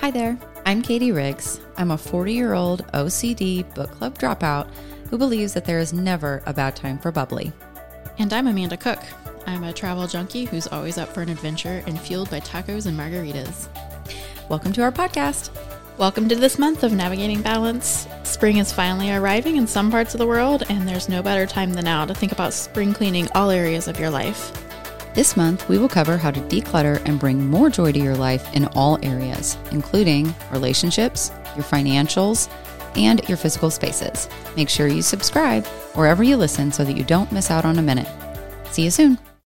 Hi there, I'm Katie Riggs. I'm a 40 year old OCD book club dropout who believes that there is never a bad time for bubbly. And I'm Amanda Cook. I'm a travel junkie who's always up for an adventure and fueled by tacos and margaritas. Welcome to our podcast. Welcome to this month of Navigating Balance. Spring is finally arriving in some parts of the world, and there's no better time than now to think about spring cleaning all areas of your life. This month, we will cover how to declutter and bring more joy to your life in all areas, including relationships, your financials, and your physical spaces. Make sure you subscribe wherever you listen so that you don't miss out on a minute. See you soon.